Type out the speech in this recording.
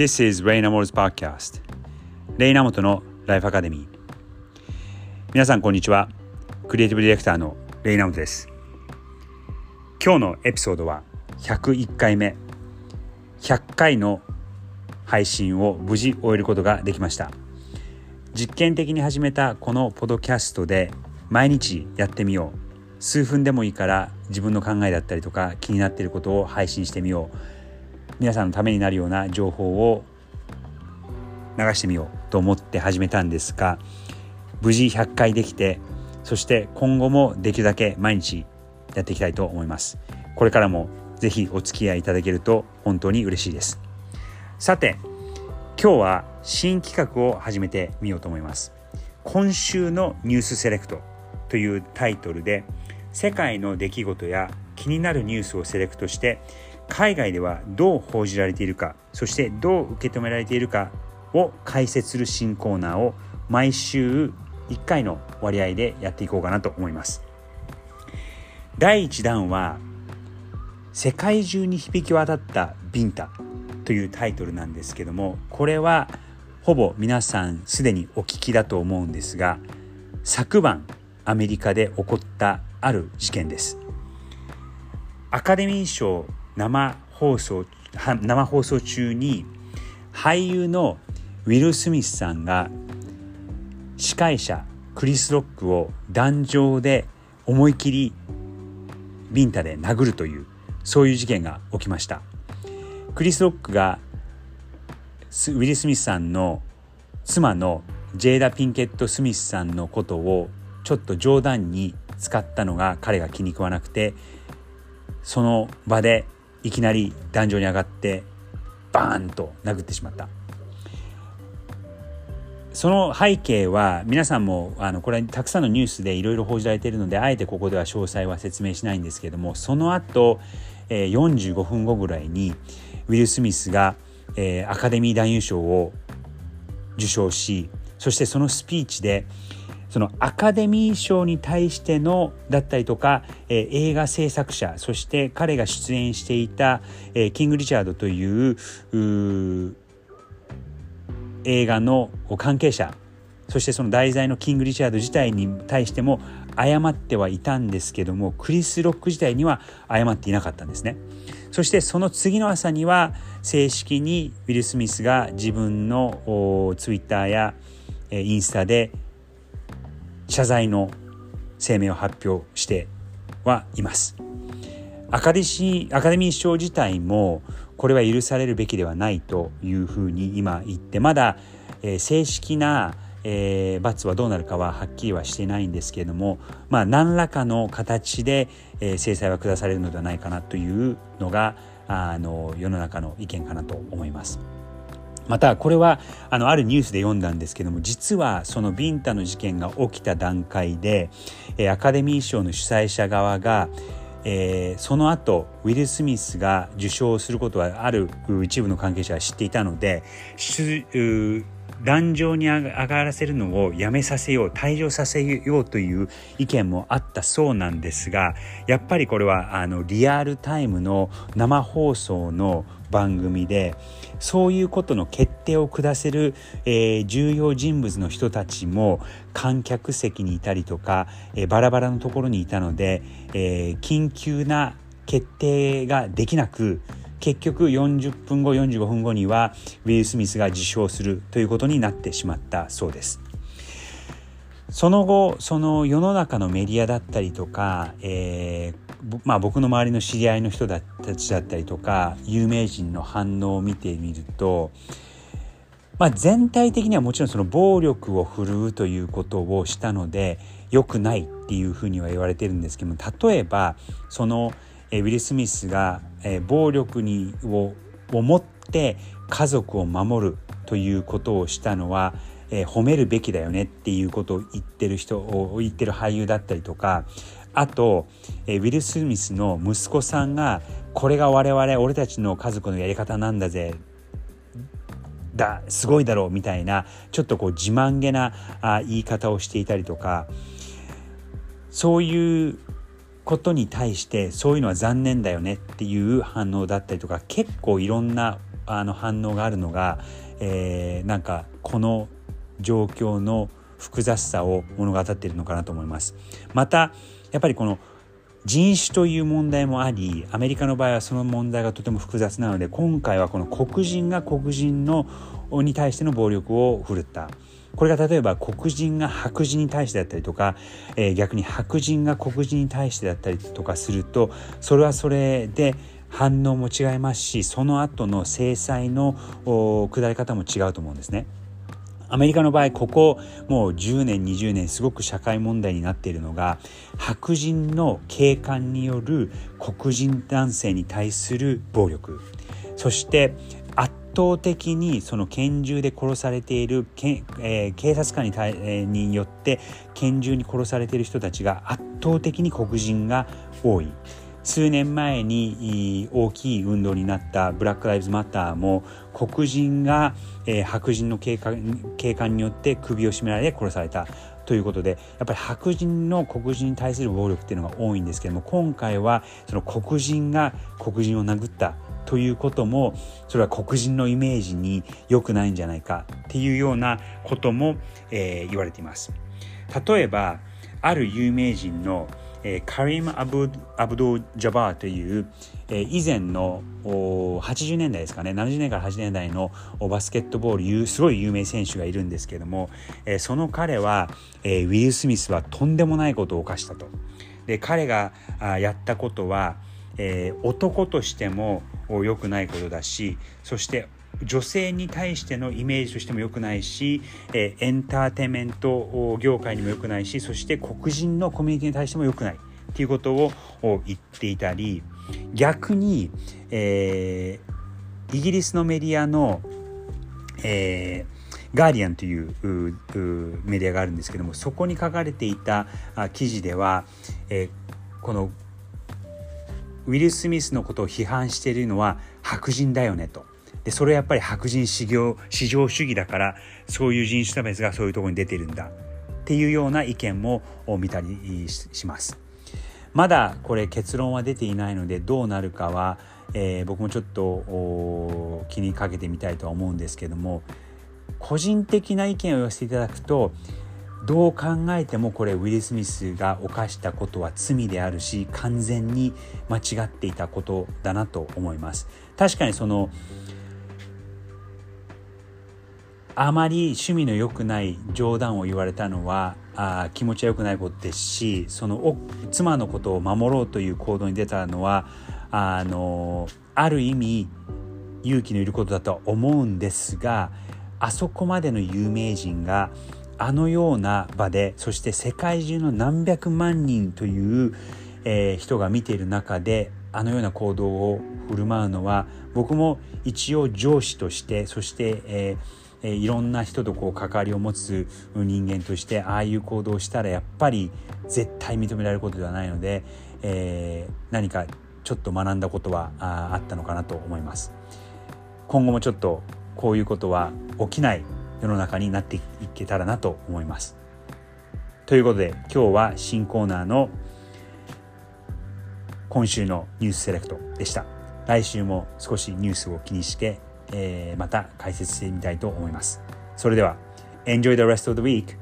This is Ray Namo's Podcast. レイナモトのライフアカデミー皆さんこんにちは。クリエイティブディレクターのレイナモトです。今日のエピソードは101回目。100回の配信を無事終えることができました。実験的に始めたこのポドキャストで毎日やってみよう。数分でもいいから自分の考えだったりとか気になっていることを配信してみよう。皆さんのためになるような情報を流してみようと思って始めたんですが無事100回できてそして今後もできるだけ毎日やっていきたいと思います。これからもぜひお付き合いいただけると本当に嬉しいです。さて今日は新企画を始めてみようと思います。今週のニュースセレクトというタイトルで世界の出来事や気になるニュースをセレクトして海外ではどう報じられているかそしてどう受け止められているかを解説する新コーナーを毎週1回の割合でやっていこうかなと思います。第1弾は世界中に響き渡ったビンタというタイトルなんですけどもこれはほぼ皆さんすでにお聞きだと思うんですが昨晩アメリカで起こったある事件です。アカデミー賞生放送生放送中に俳優のウィル・スミスさんが司会者クリス・ロックを壇上で思い切りビンタで殴るというそういう事件が起きました。クリス・ロックがウィル・スミスさんの妻のジェイダ・ピンケット・スミスさんのことをちょっと冗談に使ったのが彼が気に食わなくてその場でいきなり壇上に上がってバーンと殴ってしまった。その背景は皆さんもあのこれたくさんのニュースでいろいろ報じられているのであえてここでは詳細は説明しないんですけどもその後、えー、45分後ぐらいにウィル・スミスが、えー、アカデミー男優賞を受賞しそしてそのスピーチでそのアカデミー賞に対してのだったりとか、えー、映画制作者そして彼が出演していた、えー、キング・リチャードという映画の関係者そしてその題材のキング・リチャード自体に対しても謝ってはいたんですけどもクリス・ロック自体には謝っていなかったんですね。そしてその次の朝には正式にウィル・スミスが自分のツイッターやインスタで謝罪の声明を発表してはいますアカデミーアカデミー賞自体もこれは許されるべきではないというふうに今言ってまだ、えー、正式な、えー、罰はどうなるかははっきりはしてないんですけれどもまあ何らかの形で、えー、制裁は下されるのではないかなというのがあの世の中の意見かなと思います。またこれはあのあるニュースで読んだんですけども実はそのビンタの事件が起きた段階でアカデミー賞の主催者側がえー、その後ウィル・スミスが受賞することはある一部の関係者は知っていたので壇上に上がらせるのをやめさせよう退場させようという意見もあったそうなんですがやっぱりこれはあのリアルタイムの生放送の番組でそういうことの決定を下せる、えー、重要人物の人たちも観客席にいたりとか、えー、バラバラのところにいたので、えー、緊急な決定ができなく結局40分後45分後にはウィル・スミスが受賞するということになってしまったそうです。その後その世の中のメディアだったりとか、えー、まあ、僕の周りの知り合いの人たちだったりとか有名人の反応を見てみると、まあ、全体的にはもちろんその暴力を振るうということをしたので良くないっていうふうには言われてるんですけども例えばそのウィル・スミスが暴力にをを持って家族を守るということをしたのはえ、褒めるべきだよねっていうことを言ってる人を言ってる俳優だったりとかあと、え、ウィル・スミスの息子さんがこれが我々俺たちの家族のやり方なんだぜ。だすごいだろうみたいなちょっとこう自慢げなあ言い方をしていたりとかそういうことに対してそういうのは残念だよねっていう反応だったりとか結構いろんなあの反応があるのが、えー、なんかこの状況の複雑さを物語っているのかなと思います。またやっぱりこの人種という問題もありアメリカの場合はその問題がとても複雑なので今回はこの黒人が黒人のに対しての暴力を振るったこれが例えば黒人が白人に対してだったりとか、えー、逆に白人が黒人に対してだったりとかするとそれはそれで反応も違いますしその後の制裁の下り方も違うと思うんですね。アメリカの場合ここもう10年20年すごく社会問題になっているのが白人の警官による黒人男性に対する暴力そして圧倒的にその拳銃で殺されているけ、えー、警察官に対、えー、によって拳銃に殺されている人たちが圧倒的に黒人が多い。数年前に大きい運動になったブラック・ライブズ・マターも黒人が、えー、白人の警官警官によって首を絞められ殺されたということでやっぱり白人の黒人に対する暴力っていうのが多いんですけども今回はその黒人が黒人を殴ったということもそれは黒人のイメージに良くないんじゃないかっていうようなことも、えー、言われています。例えばある有名人のえ、カリム・アブアブド・ジャバーという、え、以前の80年代ですかね70年から80年代のバスケットボールすごい有名選手がいるんですけども、え、その彼は、え、ウィル・スミスはとんでもないことを犯したと。で彼がやったことは、え、男としても良くないことだしそして女性に対してのイメージとしても良くないし、えエンターテインメント業界にも良くないしそして黒人のコミュニティに対しても良くないっていうことを言っていたり逆に、えー、イギリスのメディアの、えー、ガーディアンというメディアがあるんですけどもそこに書かれていた記事では、えー、このウィル・スミスのことを批判しているのは白人だよねと。でそれはやっぱり白人至上至上主義だからそういう人種差別がそういうところに出てるんだっていうような意見も見たりします。まだこれ結論は出ていないのでどうなるかは、えー、僕もちょっと気にかけてみたいとは思うんですけども個人的な意見を言わせていただくとどう考えてもこれウィル・スミスが犯したことは罪であるし完全に間違っていたことだなと思います。確かにそのあまり趣味の良くない冗談を言われたのはあ気持ちは良くないことですしその妻のことを守ろうという行動に出たのはあのある意味勇気のいることだとは思うんですがあそこまでの有名人があのような場でそして世界中の何百万人という、えー、人が見ている中であのような行動を振る舞うのは僕も一応上司としてそして、えーえいろんな人とこう関わりを持つ人間としてああいう行動をしたらやっぱり絶対認められることではないので、えー、何かちょっと学んだことはああったのかなと思います。今後もちょっとこういうことは起きない世の中になっていけたらなと思います。ということで今日は新コーナーの今週のニュースセレクトでした。来週も少しニュースを気にしてえー、また解説してみたいと思います。それでは、Enjoy the rest of the week!